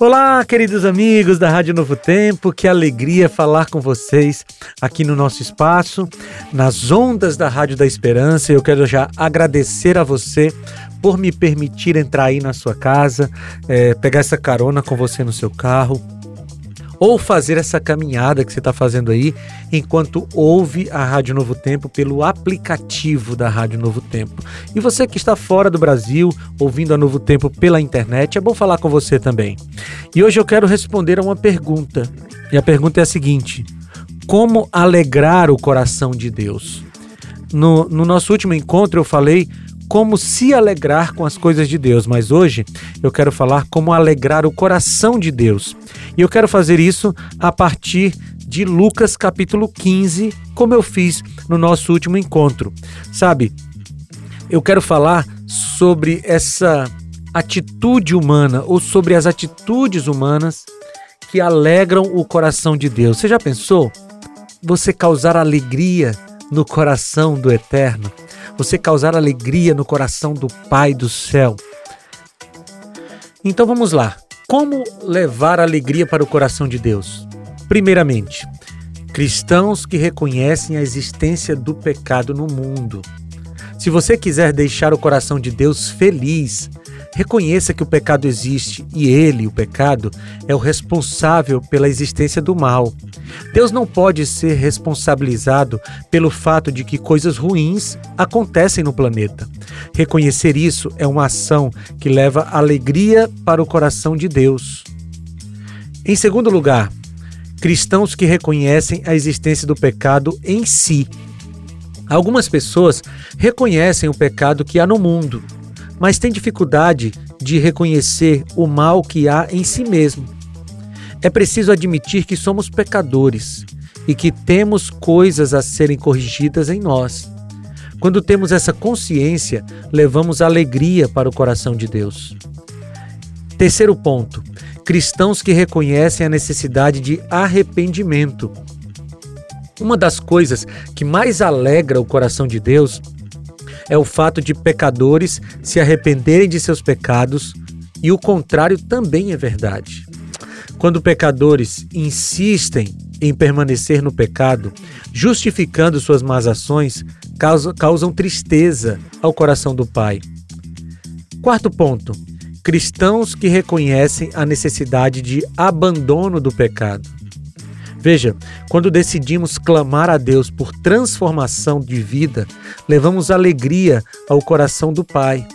Olá, queridos amigos da Rádio Novo Tempo, que alegria falar com vocês aqui no nosso espaço, nas ondas da Rádio da Esperança. Eu quero já agradecer a você por me permitir entrar aí na sua casa, é, pegar essa carona com você no seu carro, ou fazer essa caminhada que você está fazendo aí enquanto ouve a Rádio Novo Tempo pelo aplicativo da Rádio Novo Tempo. E você que está fora do Brasil, ouvindo a Novo Tempo pela internet, é bom falar com você também. E hoje eu quero responder a uma pergunta. E a pergunta é a seguinte: Como alegrar o coração de Deus? No, no nosso último encontro eu falei como se alegrar com as coisas de Deus, mas hoje eu quero falar como alegrar o coração de Deus. E eu quero fazer isso a partir de Lucas capítulo 15, como eu fiz no nosso último encontro. Sabe, eu quero falar sobre essa atitude humana ou sobre as atitudes humanas que alegram o coração de Deus. Você já pensou? Você causar alegria no coração do Eterno? Você causar alegria no coração do Pai do céu? Então vamos lá. Como levar alegria para o coração de Deus? Primeiramente, cristãos que reconhecem a existência do pecado no mundo. Se você quiser deixar o coração de Deus feliz, reconheça que o pecado existe e ele, o pecado, é o responsável pela existência do mal. Deus não pode ser responsabilizado pelo fato de que coisas ruins acontecem no planeta. Reconhecer isso é uma ação que leva alegria para o coração de Deus. Em segundo lugar, cristãos que reconhecem a existência do pecado em si. Algumas pessoas reconhecem o pecado que há no mundo, mas têm dificuldade de reconhecer o mal que há em si mesmo. É preciso admitir que somos pecadores e que temos coisas a serem corrigidas em nós. Quando temos essa consciência, levamos alegria para o coração de Deus. Terceiro ponto: cristãos que reconhecem a necessidade de arrependimento. Uma das coisas que mais alegra o coração de Deus é o fato de pecadores se arrependerem de seus pecados, e o contrário também é verdade. Quando pecadores insistem em permanecer no pecado, justificando suas más ações, causam tristeza ao coração do Pai. Quarto ponto: cristãos que reconhecem a necessidade de abandono do pecado. Veja, quando decidimos clamar a Deus por transformação de vida, levamos alegria ao coração do Pai.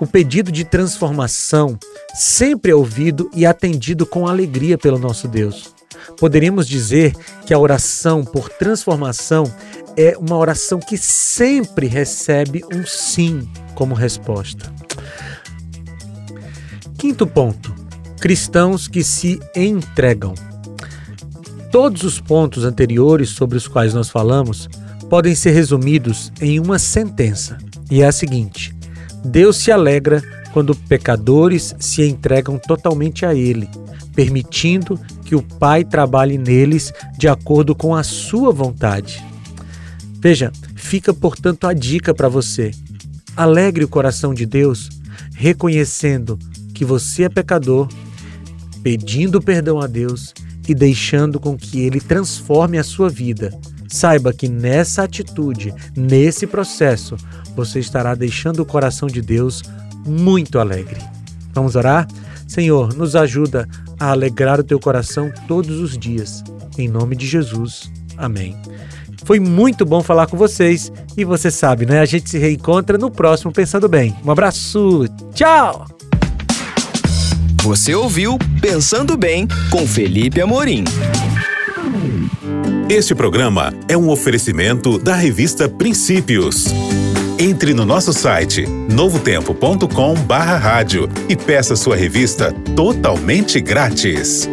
O pedido de transformação sempre é ouvido e atendido com alegria pelo nosso Deus. Poderíamos dizer que a oração por transformação é uma oração que sempre recebe um sim como resposta. Quinto ponto: cristãos que se entregam. Todos os pontos anteriores sobre os quais nós falamos podem ser resumidos em uma sentença, e é a seguinte: Deus se alegra quando pecadores se entregam totalmente a Ele, permitindo que o Pai trabalhe neles de acordo com a sua vontade. Veja, fica portanto a dica para você. Alegre o coração de Deus, reconhecendo que você é pecador, pedindo perdão a Deus e deixando com que Ele transforme a sua vida. Saiba que nessa atitude, nesse processo, você estará deixando o coração de Deus muito alegre. Vamos orar? Senhor, nos ajuda a alegrar o teu coração todos os dias. Em nome de Jesus. Amém. Foi muito bom falar com vocês e você sabe, né? A gente se reencontra no próximo Pensando Bem. Um abraço. Tchau. Você ouviu Pensando Bem com Felipe Amorim. Este programa é um oferecimento da revista Princípios. Entre no nosso site novotempo.com/rádio e peça sua revista totalmente grátis.